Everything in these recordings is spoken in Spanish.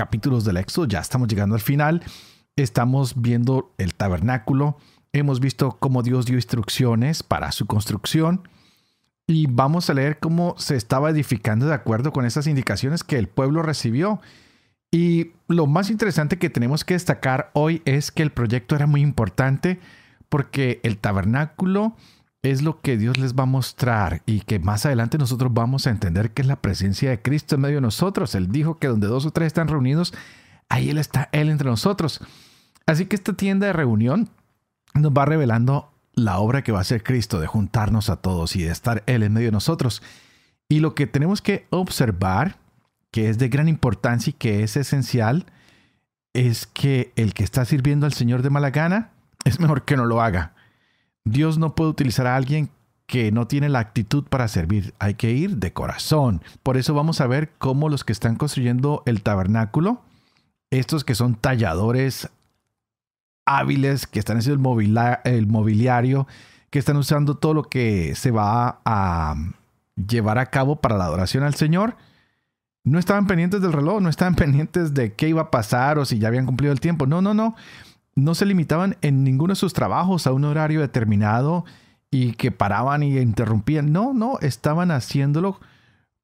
capítulos del Éxodo, ya estamos llegando al final, estamos viendo el tabernáculo, hemos visto cómo Dios dio instrucciones para su construcción y vamos a leer cómo se estaba edificando de acuerdo con esas indicaciones que el pueblo recibió. Y lo más interesante que tenemos que destacar hoy es que el proyecto era muy importante porque el tabernáculo es lo que Dios les va a mostrar y que más adelante nosotros vamos a entender que es la presencia de Cristo en medio de nosotros. Él dijo que donde dos o tres están reunidos, ahí Él está, Él entre nosotros. Así que esta tienda de reunión nos va revelando la obra que va a hacer Cristo de juntarnos a todos y de estar Él en medio de nosotros. Y lo que tenemos que observar, que es de gran importancia y que es esencial, es que el que está sirviendo al Señor de mala gana es mejor que no lo haga. Dios no puede utilizar a alguien que no tiene la actitud para servir. Hay que ir de corazón. Por eso vamos a ver cómo los que están construyendo el tabernáculo, estos que son talladores hábiles, que están haciendo el, mobiliario, que están usando todo lo que se va a llevar a cabo para la adoración al Señor, no estaban pendientes del reloj, no estaban pendientes de qué iba a pasar o si ya habían cumplido el tiempo. No, no, no no se limitaban en ninguno de sus trabajos a un horario determinado y que paraban y interrumpían. No, no, estaban haciéndolo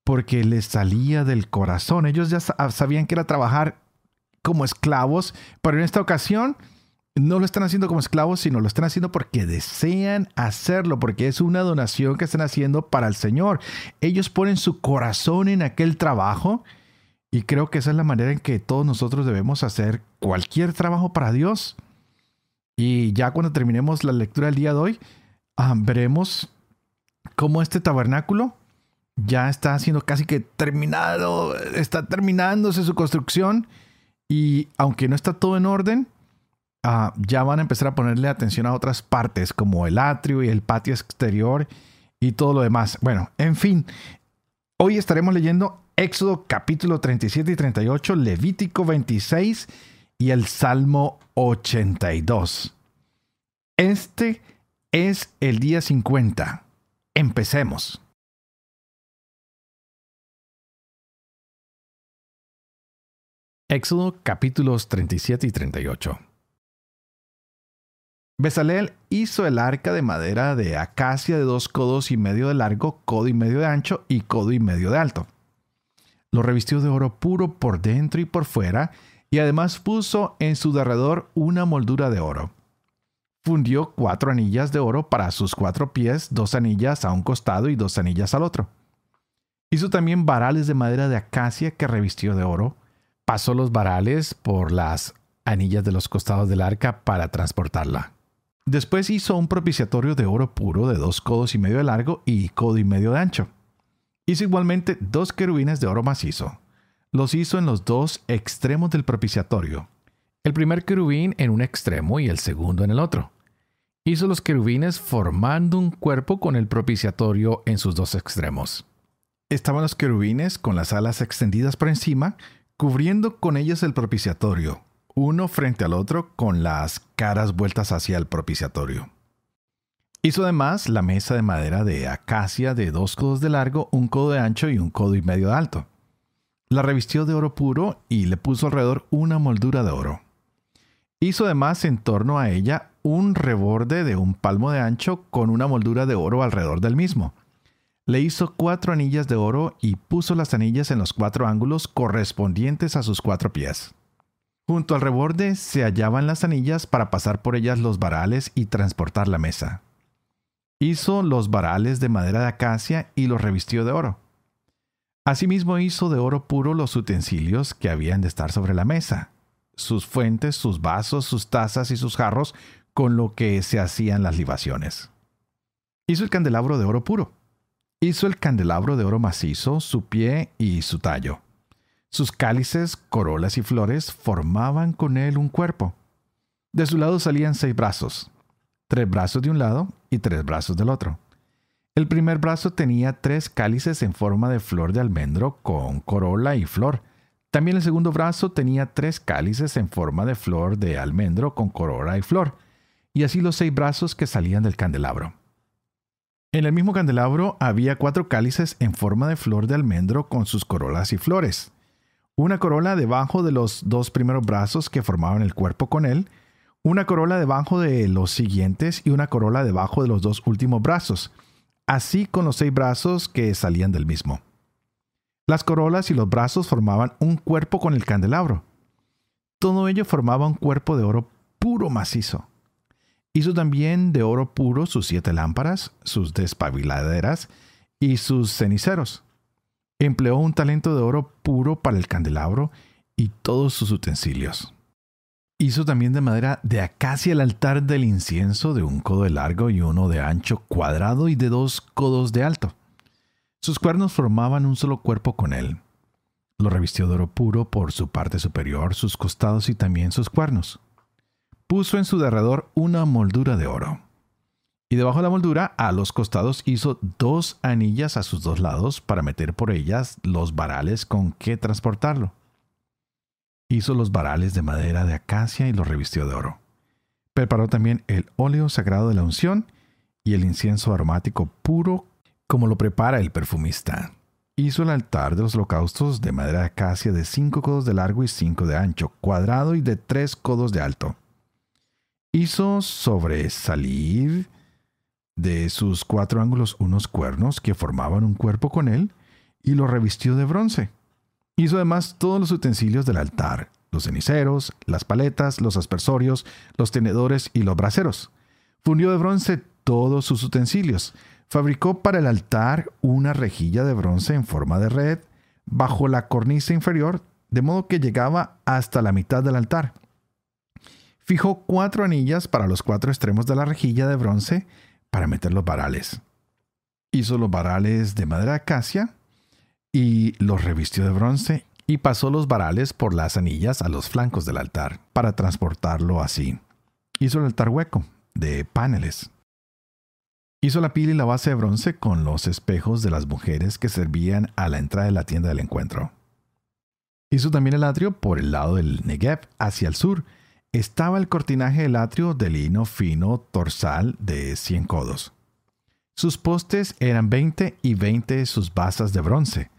porque les salía del corazón. Ellos ya sabían que era trabajar como esclavos, pero en esta ocasión no lo están haciendo como esclavos, sino lo están haciendo porque desean hacerlo, porque es una donación que están haciendo para el Señor. Ellos ponen su corazón en aquel trabajo y creo que esa es la manera en que todos nosotros debemos hacer cualquier trabajo para Dios. Y ya cuando terminemos la lectura del día de hoy, ah, veremos cómo este tabernáculo ya está siendo casi que terminado, está terminándose su construcción. Y aunque no está todo en orden, ah, ya van a empezar a ponerle atención a otras partes, como el atrio y el patio exterior y todo lo demás. Bueno, en fin, hoy estaremos leyendo Éxodo capítulo 37 y 38, Levítico 26 y el Salmo 82. Este es el día 50. Empecemos. Éxodo capítulos 37 y 38. Besaleel hizo el arca de madera de acacia de dos codos y medio de largo, codo y medio de ancho y codo y medio de alto. Lo revistió de oro puro por dentro y por fuera, y además puso en su derredor una moldura de oro. Fundió cuatro anillas de oro para sus cuatro pies, dos anillas a un costado y dos anillas al otro. Hizo también varales de madera de acacia que revistió de oro. Pasó los varales por las anillas de los costados del arca para transportarla. Después hizo un propiciatorio de oro puro de dos codos y medio de largo y codo y medio de ancho. Hizo igualmente dos querubines de oro macizo. Los hizo en los dos extremos del propiciatorio. El primer querubín en un extremo y el segundo en el otro. Hizo los querubines formando un cuerpo con el propiciatorio en sus dos extremos. Estaban los querubines con las alas extendidas por encima, cubriendo con ellas el propiciatorio, uno frente al otro con las caras vueltas hacia el propiciatorio. Hizo además la mesa de madera de acacia de dos codos de largo, un codo de ancho y un codo y medio de alto. La revistió de oro puro y le puso alrededor una moldura de oro. Hizo además en torno a ella un reborde de un palmo de ancho con una moldura de oro alrededor del mismo. Le hizo cuatro anillas de oro y puso las anillas en los cuatro ángulos correspondientes a sus cuatro pies. Junto al reborde se hallaban las anillas para pasar por ellas los varales y transportar la mesa. Hizo los varales de madera de acacia y los revistió de oro. Asimismo hizo de oro puro los utensilios que habían de estar sobre la mesa, sus fuentes, sus vasos, sus tazas y sus jarros, con lo que se hacían las libaciones. Hizo el candelabro de oro puro. Hizo el candelabro de oro macizo, su pie y su tallo. Sus cálices, corolas y flores formaban con él un cuerpo. De su lado salían seis brazos, tres brazos de un lado tres brazos del otro. El primer brazo tenía tres cálices en forma de flor de almendro con corola y flor. También el segundo brazo tenía tres cálices en forma de flor de almendro con corola y flor, y así los seis brazos que salían del candelabro. En el mismo candelabro había cuatro cálices en forma de flor de almendro con sus corolas y flores. Una corola debajo de los dos primeros brazos que formaban el cuerpo con él, una corola debajo de los siguientes y una corola debajo de los dos últimos brazos, así con los seis brazos que salían del mismo. Las corolas y los brazos formaban un cuerpo con el candelabro. Todo ello formaba un cuerpo de oro puro macizo. Hizo también de oro puro sus siete lámparas, sus despabiladeras y sus ceniceros. Empleó un talento de oro puro para el candelabro y todos sus utensilios. Hizo también de madera de acacia el altar del incienso de un codo de largo y uno de ancho cuadrado y de dos codos de alto. Sus cuernos formaban un solo cuerpo con él. Lo revistió de oro puro por su parte superior, sus costados y también sus cuernos. Puso en su derredor una moldura de oro. Y debajo de la moldura, a los costados, hizo dos anillas a sus dos lados para meter por ellas los varales con que transportarlo. Hizo los varales de madera de acacia y los revistió de oro. Preparó también el óleo sagrado de la unción y el incienso aromático puro como lo prepara el perfumista. Hizo el altar de los holocaustos de madera de acacia de cinco codos de largo y cinco de ancho, cuadrado y de tres codos de alto. Hizo sobresalir de sus cuatro ángulos unos cuernos que formaban un cuerpo con él y lo revistió de bronce. Hizo además todos los utensilios del altar, los ceniceros, las paletas, los aspersorios, los tenedores y los braseros. Fundió de bronce todos sus utensilios. Fabricó para el altar una rejilla de bronce en forma de red bajo la cornisa inferior, de modo que llegaba hasta la mitad del altar. Fijó cuatro anillas para los cuatro extremos de la rejilla de bronce para meter los varales. Hizo los varales de madera acacia y los revistió de bronce y pasó los varales por las anillas a los flancos del altar para transportarlo así. Hizo el altar hueco, de paneles. Hizo la pila y la base de bronce con los espejos de las mujeres que servían a la entrada de la tienda del encuentro. Hizo también el atrio por el lado del Negev hacia el sur. Estaba el cortinaje del atrio de lino fino torsal de 100 codos. Sus postes eran 20 y 20 sus basas de bronce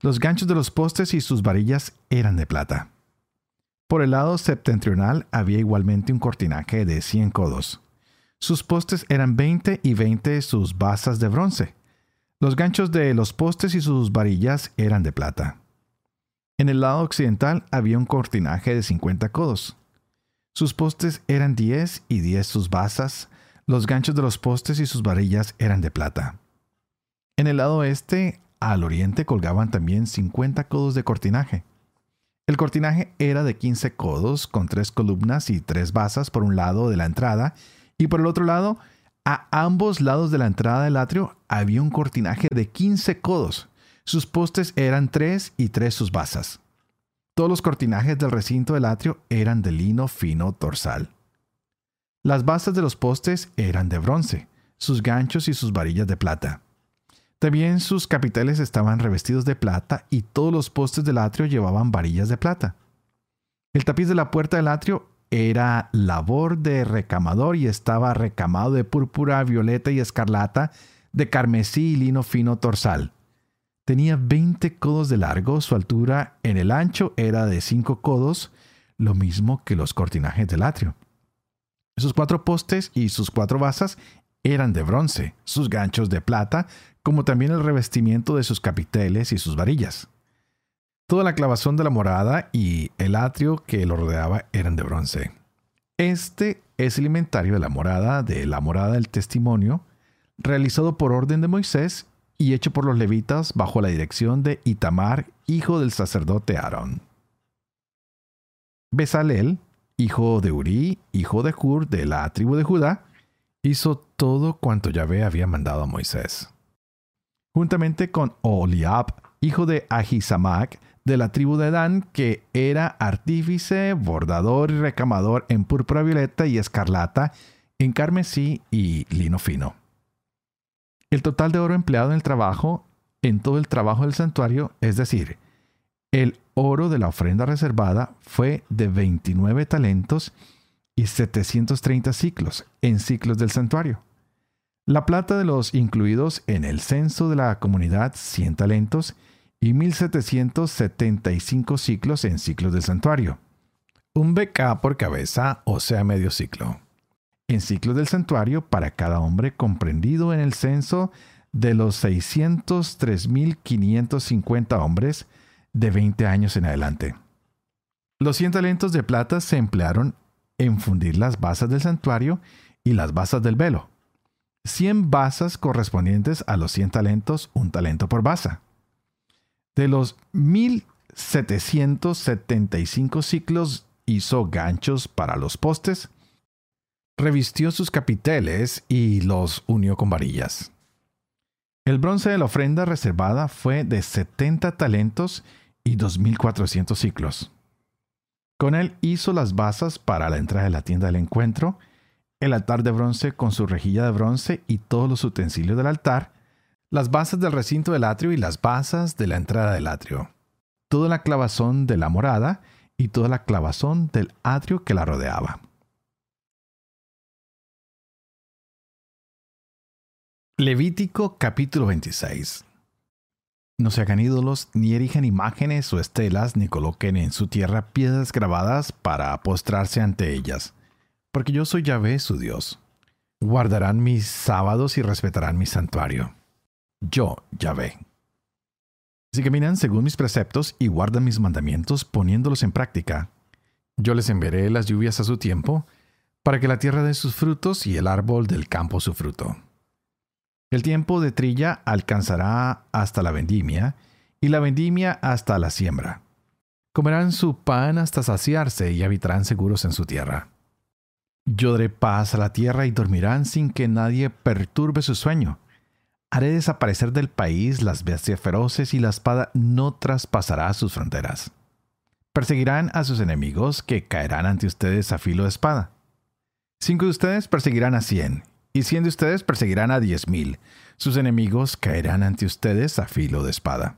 los ganchos de los postes y sus varillas eran de plata. Por el lado septentrional había igualmente un cortinaje de 100 codos. Sus postes eran 20 y 20 sus basas de bronce. Los ganchos de los postes y sus varillas eran de plata. En el lado occidental había un cortinaje de 50 codos. Sus postes eran 10 y 10 sus basas. Los ganchos de los postes y sus varillas eran de plata. En el lado oeste al oriente colgaban también 50 codos de cortinaje. El cortinaje era de 15 codos con tres columnas y tres basas por un lado de la entrada y por el otro lado, a ambos lados de la entrada del atrio había un cortinaje de 15 codos. Sus postes eran tres y tres sus basas. Todos los cortinajes del recinto del atrio eran de lino fino torsal. Las basas de los postes eran de bronce, sus ganchos y sus varillas de plata. También sus capiteles estaban revestidos de plata y todos los postes del atrio llevaban varillas de plata. El tapiz de la puerta del atrio era labor de recamador y estaba recamado de púrpura, violeta y escarlata, de carmesí y lino fino torsal. Tenía 20 codos de largo, su altura en el ancho era de 5 codos, lo mismo que los cortinajes del atrio. Sus cuatro postes y sus cuatro basas eran de bronce, sus ganchos de plata, como también el revestimiento de sus capiteles y sus varillas. Toda la clavazón de la morada y el atrio que lo rodeaba eran de bronce. Este es el inventario de la morada, de la morada del testimonio, realizado por orden de Moisés y hecho por los levitas bajo la dirección de Itamar, hijo del sacerdote Aarón. Besalel, hijo de Uri, hijo de Hur de la tribu de Judá, hizo todo cuanto Yahvé había mandado a Moisés juntamente con Oliab, hijo de Ahisamac, de la tribu de Dan, que era artífice, bordador y recamador en púrpura violeta y escarlata, en carmesí y lino fino. El total de oro empleado en el trabajo, en todo el trabajo del santuario, es decir, el oro de la ofrenda reservada fue de 29 talentos y 730 ciclos en ciclos del santuario. La plata de los incluidos en el censo de la comunidad 100 talentos y 1775 ciclos en ciclos del santuario. Un BK por cabeza, o sea, medio ciclo. En ciclos del santuario para cada hombre comprendido en el censo de los 603.550 hombres de 20 años en adelante. Los 100 talentos de plata se emplearon en fundir las basas del santuario y las basas del velo. 100 basas correspondientes a los 100 talentos, un talento por basa. De los 1775 ciclos hizo ganchos para los postes, revistió sus capiteles y los unió con varillas. El bronce de la ofrenda reservada fue de 70 talentos y 2.400 ciclos. Con él hizo las basas para la entrada de la tienda del encuentro, el altar de bronce con su rejilla de bronce y todos los utensilios del altar, las basas del recinto del atrio y las basas de la entrada del atrio, toda la clavazón de la morada y toda la clavazón del atrio que la rodeaba. Levítico capítulo 26 No se hagan ídolos, ni erijan imágenes o estelas, ni coloquen en su tierra piedras grabadas para postrarse ante ellas, porque yo soy Yahvé su Dios. Guardarán mis sábados y respetarán mi santuario yo, Yahvé. Si caminan según mis preceptos y guardan mis mandamientos poniéndolos en práctica, yo les enviaré las lluvias a su tiempo, para que la tierra dé sus frutos y el árbol del campo su fruto. El tiempo de trilla alcanzará hasta la vendimia, y la vendimia hasta la siembra. Comerán su pan hasta saciarse y habitarán seguros en su tierra. Yo daré paz a la tierra y dormirán sin que nadie perturbe su sueño Haré desaparecer del país las bestias feroces y la espada no traspasará sus fronteras. Perseguirán a sus enemigos que caerán ante ustedes a filo de espada. Cinco de ustedes perseguirán a cien, y cien de ustedes perseguirán a diez mil. Sus enemigos caerán ante ustedes a filo de espada.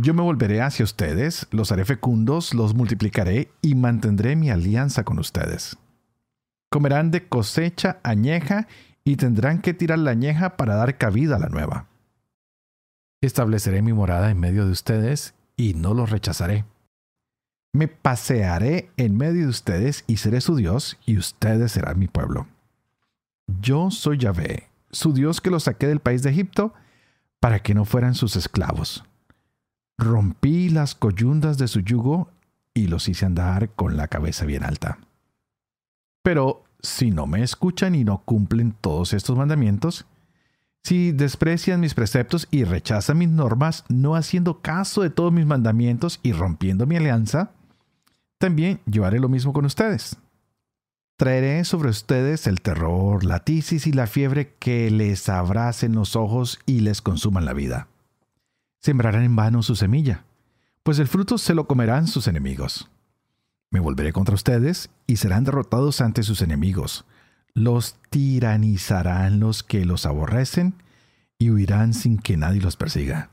Yo me volveré hacia ustedes, los haré fecundos, los multiplicaré y mantendré mi alianza con ustedes. Comerán de cosecha añeja y tendrán que tirar la añeja para dar cabida a la nueva. Estableceré mi morada en medio de ustedes y no los rechazaré. Me pasearé en medio de ustedes y seré su Dios y ustedes serán mi pueblo. Yo soy Yahvé, su Dios que los saqué del país de Egipto para que no fueran sus esclavos. Rompí las coyundas de su yugo y los hice andar con la cabeza bien alta. Pero si no me escuchan y no cumplen todos estos mandamientos, si desprecian mis preceptos y rechazan mis normas, no haciendo caso de todos mis mandamientos y rompiendo mi alianza, también yo haré lo mismo con ustedes. Traeré sobre ustedes el terror, la tisis y la fiebre que les abracen los ojos y les consuman la vida. Sembrarán en vano su semilla, pues el fruto se lo comerán sus enemigos. Me volveré contra ustedes y serán derrotados ante sus enemigos. Los tiranizarán los que los aborrecen y huirán sin que nadie los persiga.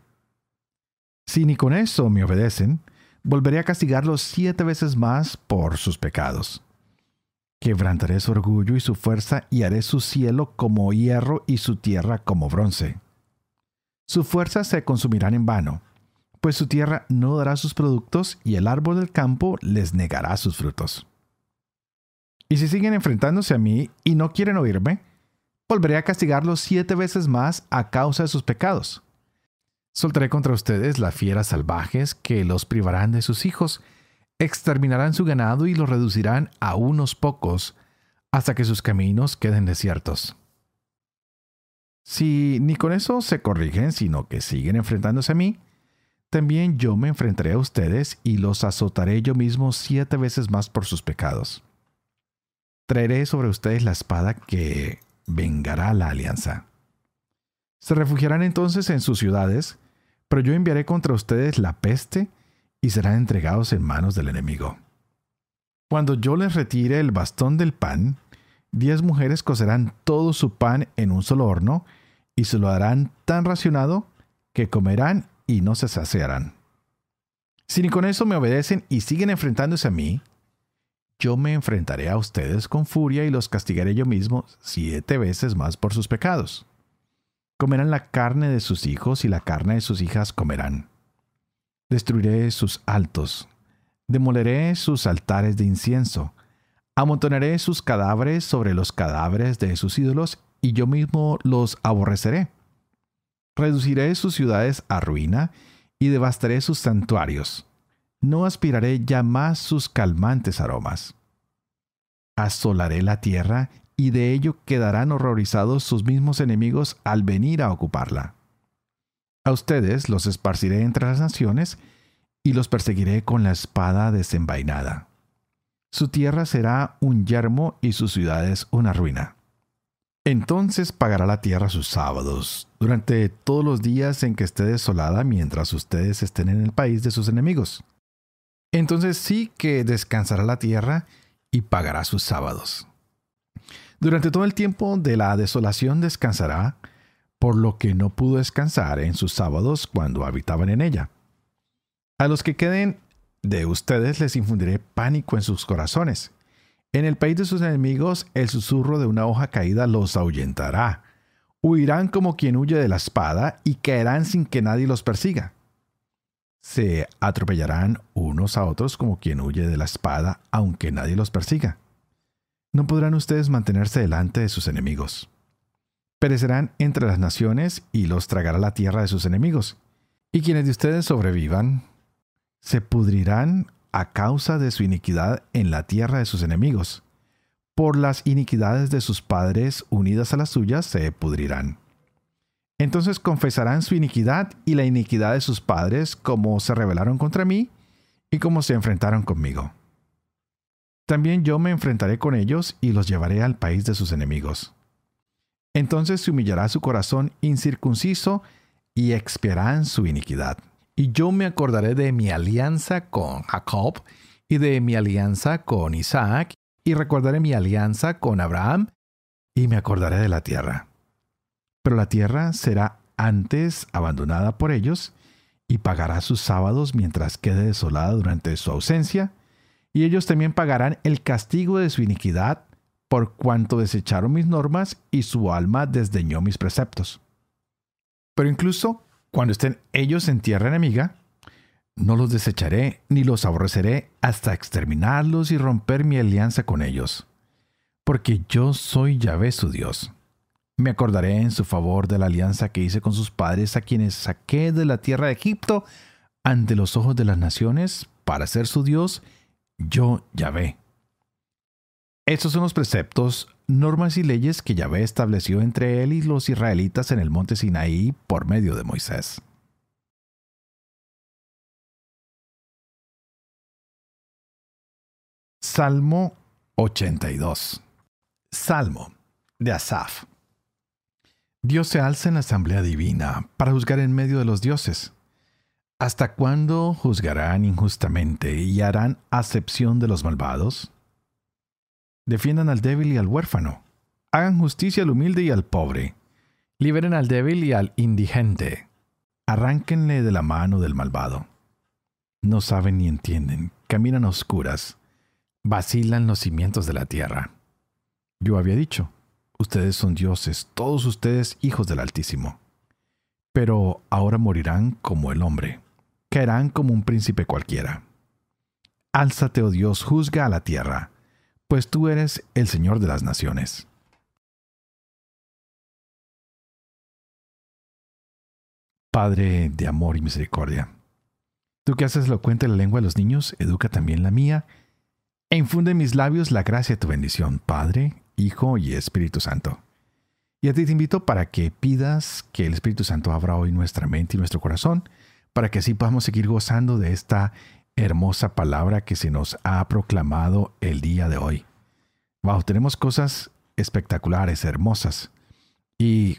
Si ni con eso me obedecen, volveré a castigarlos siete veces más por sus pecados. Quebrantaré su orgullo y su fuerza y haré su cielo como hierro y su tierra como bronce. Su fuerza se consumirán en vano, pues su tierra no dará sus productos y el árbol del campo les negará sus frutos. Y si siguen enfrentándose a mí y no quieren oírme, volveré a castigarlos siete veces más a causa de sus pecados. Soltaré contra ustedes las fieras salvajes que los privarán de sus hijos, exterminarán su ganado y los reducirán a unos pocos, hasta que sus caminos queden desiertos. Si ni con eso se corrigen, sino que siguen enfrentándose a mí, también yo me enfrentaré a ustedes y los azotaré yo mismo siete veces más por sus pecados. Traeré sobre ustedes la espada que vengará la alianza. Se refugiarán entonces en sus ciudades, pero yo enviaré contra ustedes la peste y serán entregados en manos del enemigo. Cuando yo les retire el bastón del pan, diez mujeres cocerán todo su pan en un solo horno y se lo harán tan racionado que comerán y no se saciarán. Si ni con eso me obedecen y siguen enfrentándose a mí, yo me enfrentaré a ustedes con furia y los castigaré yo mismo siete veces más por sus pecados. Comerán la carne de sus hijos y la carne de sus hijas comerán. Destruiré sus altos, demoleré sus altares de incienso, amontonaré sus cadáveres sobre los cadáveres de sus ídolos y yo mismo los aborreceré. Reduciré sus ciudades a ruina y devastaré sus santuarios no aspiraré ya más sus calmantes aromas. Asolaré la tierra y de ello quedarán horrorizados sus mismos enemigos al venir a ocuparla. A ustedes los esparciré entre las naciones y los perseguiré con la espada desenvainada. Su tierra será un yermo y sus ciudades una ruina. Entonces pagará la tierra sus sábados, durante todos los días en que esté desolada mientras ustedes estén en el país de sus enemigos entonces sí que descansará la tierra y pagará sus sábados. Durante todo el tiempo de la desolación descansará, por lo que no pudo descansar en sus sábados cuando habitaban en ella. A los que queden de ustedes les infundiré pánico en sus corazones. En el país de sus enemigos el susurro de una hoja caída los ahuyentará. Huirán como quien huye de la espada y caerán sin que nadie los persiga se atropellarán unos a otros como quien huye de la espada, aunque nadie los persiga. No podrán ustedes mantenerse delante de sus enemigos. Perecerán entre las naciones y los tragará la tierra de sus enemigos. Y quienes de ustedes sobrevivan, se pudrirán a causa de su iniquidad en la tierra de sus enemigos. Por las iniquidades de sus padres unidas a las suyas se pudrirán. Entonces confesarán su iniquidad y la iniquidad de sus padres, como se rebelaron contra mí y como se enfrentaron conmigo. También yo me enfrentaré con ellos y los llevaré al país de sus enemigos. Entonces se humillará su corazón incircunciso y expiarán su iniquidad. Y yo me acordaré de mi alianza con Jacob y de mi alianza con Isaac, y recordaré mi alianza con Abraham, y me acordaré de la tierra pero la tierra será antes abandonada por ellos y pagará sus sábados mientras quede desolada durante su ausencia, y ellos también pagarán el castigo de su iniquidad por cuanto desecharon mis normas y su alma desdeñó mis preceptos. Pero incluso cuando estén ellos en tierra enemiga, no los desecharé ni los aborreceré hasta exterminarlos y romper mi alianza con ellos, porque yo soy Yahvé su Dios. Me acordaré en su favor de la alianza que hice con sus padres a quienes saqué de la tierra de Egipto ante los ojos de las naciones para ser su Dios, yo Yahvé. Estos son los preceptos, normas y leyes que Yahvé estableció entre él y los israelitas en el monte Sinaí por medio de Moisés. Salmo 82 Salmo de Asaf Dios se alza en la asamblea divina para juzgar en medio de los dioses. ¿Hasta cuándo juzgarán injustamente y harán acepción de los malvados? Defiendan al débil y al huérfano. Hagan justicia al humilde y al pobre. Liberen al débil y al indigente. Arránquenle de la mano del malvado. No saben ni entienden, caminan a oscuras, vacilan los cimientos de la tierra. Yo había dicho, Ustedes son dioses, todos ustedes hijos del Altísimo. Pero ahora morirán como el hombre, caerán como un príncipe cualquiera. Álzate, oh Dios, juzga a la tierra, pues tú eres el Señor de las naciones. Padre de amor y misericordia, tú que haces elocuente la lengua de los niños, educa también la mía, e infunde en mis labios la gracia de tu bendición, Padre, Hijo y Espíritu Santo. Y a ti te invito para que pidas que el Espíritu Santo abra hoy nuestra mente y nuestro corazón, para que así podamos seguir gozando de esta hermosa palabra que se nos ha proclamado el día de hoy. Wow, tenemos cosas espectaculares, hermosas. Y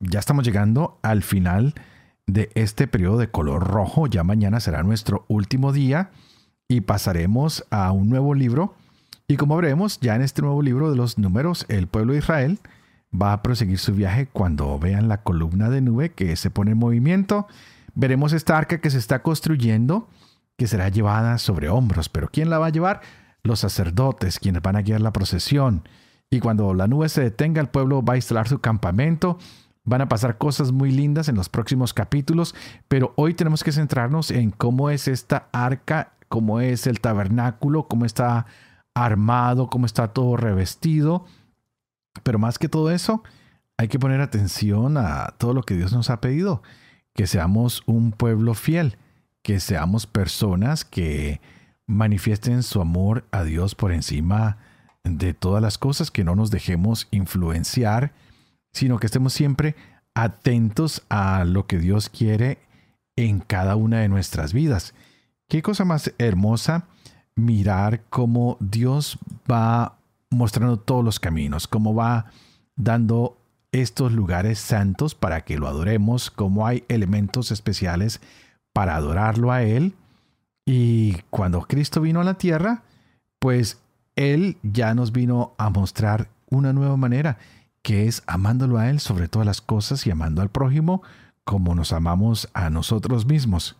ya estamos llegando al final de este periodo de color rojo. Ya mañana será nuestro último día y pasaremos a un nuevo libro. Y como veremos, ya en este nuevo libro de los números, el pueblo de Israel va a proseguir su viaje cuando vean la columna de nube que se pone en movimiento. Veremos esta arca que se está construyendo, que será llevada sobre hombros. Pero ¿quién la va a llevar? Los sacerdotes, quienes van a guiar la procesión. Y cuando la nube se detenga, el pueblo va a instalar su campamento. Van a pasar cosas muy lindas en los próximos capítulos, pero hoy tenemos que centrarnos en cómo es esta arca, cómo es el tabernáculo, cómo está armado, cómo está todo revestido. Pero más que todo eso, hay que poner atención a todo lo que Dios nos ha pedido, que seamos un pueblo fiel, que seamos personas que manifiesten su amor a Dios por encima de todas las cosas, que no nos dejemos influenciar, sino que estemos siempre atentos a lo que Dios quiere en cada una de nuestras vidas. Qué cosa más hermosa mirar cómo Dios va mostrando todos los caminos, cómo va dando estos lugares santos para que lo adoremos, cómo hay elementos especiales para adorarlo a Él. Y cuando Cristo vino a la tierra, pues él ya nos vino a mostrar una nueva manera, que es amándolo a Él sobre todas las cosas y amando al prójimo como nos amamos a nosotros mismos.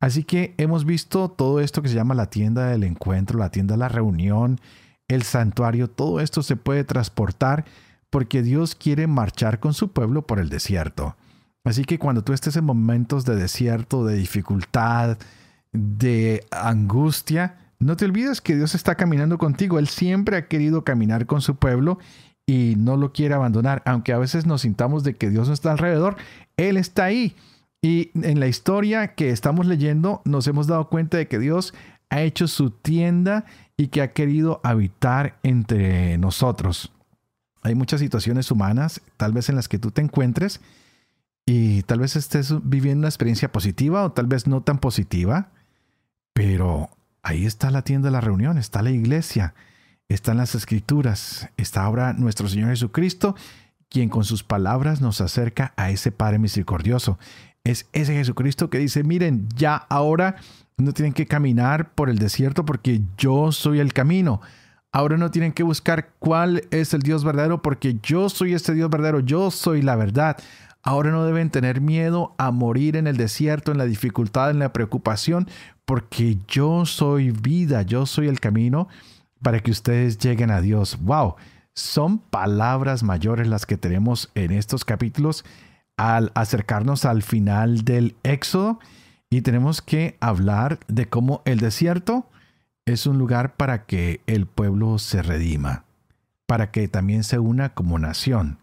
Así que hemos visto todo esto que se llama la tienda del encuentro, la tienda de la reunión, el santuario, todo esto se puede transportar porque Dios quiere marchar con su pueblo por el desierto. Así que cuando tú estés en momentos de desierto, de dificultad, de angustia, no te olvides que Dios está caminando contigo. Él siempre ha querido caminar con su pueblo y no lo quiere abandonar. Aunque a veces nos sintamos de que Dios no está alrededor, Él está ahí. Y en la historia que estamos leyendo nos hemos dado cuenta de que Dios ha hecho su tienda y que ha querido habitar entre nosotros. Hay muchas situaciones humanas, tal vez en las que tú te encuentres y tal vez estés viviendo una experiencia positiva o tal vez no tan positiva, pero Ahí está la tienda de la reunión, está la iglesia, están las escrituras, está ahora nuestro Señor Jesucristo, quien con sus palabras nos acerca a ese Padre misericordioso. Es ese Jesucristo que dice, miren, ya ahora no tienen que caminar por el desierto porque yo soy el camino. Ahora no tienen que buscar cuál es el Dios verdadero porque yo soy este Dios verdadero, yo soy la verdad. Ahora no deben tener miedo a morir en el desierto, en la dificultad, en la preocupación, porque yo soy vida, yo soy el camino para que ustedes lleguen a Dios. ¡Wow! Son palabras mayores las que tenemos en estos capítulos al acercarnos al final del Éxodo y tenemos que hablar de cómo el desierto es un lugar para que el pueblo se redima, para que también se una como nación.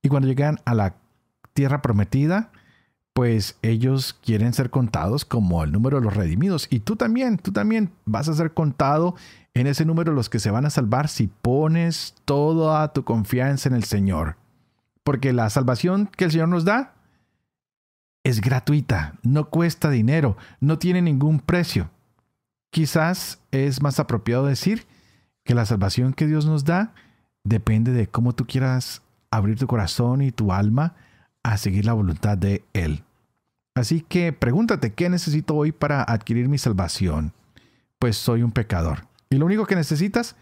Y cuando llegan a la tierra prometida, pues ellos quieren ser contados como el número de los redimidos. Y tú también, tú también vas a ser contado en ese número los que se van a salvar si pones toda tu confianza en el Señor. Porque la salvación que el Señor nos da es gratuita, no cuesta dinero, no tiene ningún precio. Quizás es más apropiado decir que la salvación que Dios nos da depende de cómo tú quieras abrir tu corazón y tu alma a seguir la voluntad de Él. Así que pregúntate, ¿qué necesito hoy para adquirir mi salvación? Pues soy un pecador. Y lo único que necesitas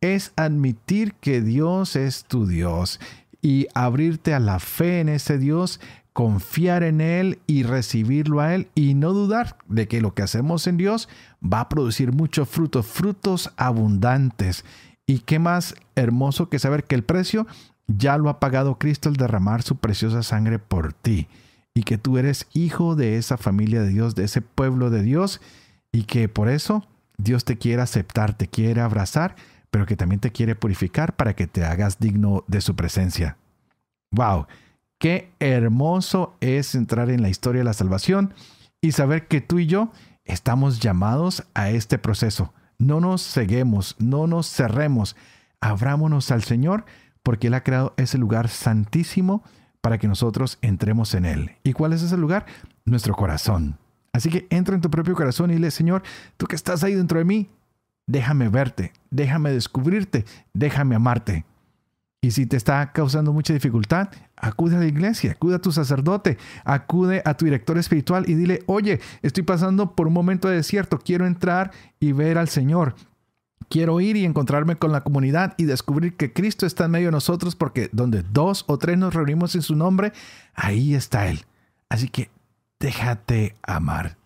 es admitir que Dios es tu Dios y abrirte a la fe en ese Dios, confiar en Él y recibirlo a Él y no dudar de que lo que hacemos en Dios va a producir muchos frutos, frutos abundantes. Y qué más hermoso que saber que el precio ya lo ha pagado Cristo al derramar su preciosa sangre por ti y que tú eres hijo de esa familia de Dios, de ese pueblo de Dios y que por eso Dios te quiere aceptar, te quiere abrazar, pero que también te quiere purificar para que te hagas digno de su presencia. ¡Wow! Qué hermoso es entrar en la historia de la salvación y saber que tú y yo estamos llamados a este proceso. No nos ceguemos, no nos cerremos, abrámonos al Señor porque Él ha creado ese lugar santísimo para que nosotros entremos en Él. ¿Y cuál es ese lugar? Nuestro corazón. Así que entra en tu propio corazón y dile, Señor, tú que estás ahí dentro de mí, déjame verte, déjame descubrirte, déjame amarte. Y si te está causando mucha dificultad, acude a la iglesia, acude a tu sacerdote, acude a tu director espiritual y dile, oye, estoy pasando por un momento de desierto, quiero entrar y ver al Señor. Quiero ir y encontrarme con la comunidad y descubrir que Cristo está en medio de nosotros porque donde dos o tres nos reunimos en su nombre, ahí está Él. Así que déjate amar,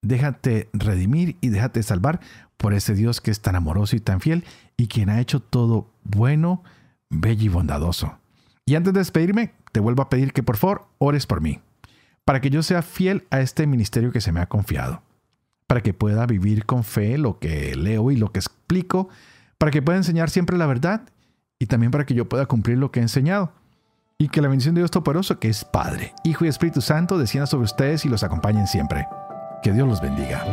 déjate redimir y déjate salvar por ese Dios que es tan amoroso y tan fiel y quien ha hecho todo bueno, bello y bondadoso. Y antes de despedirme, te vuelvo a pedir que por favor ores por mí, para que yo sea fiel a este ministerio que se me ha confiado para que pueda vivir con fe lo que leo y lo que explico, para que pueda enseñar siempre la verdad y también para que yo pueda cumplir lo que he enseñado. Y que la bendición de Dios Todopoderoso, que es Padre, Hijo y Espíritu Santo, descienda sobre ustedes y los acompañen siempre. Que Dios los bendiga.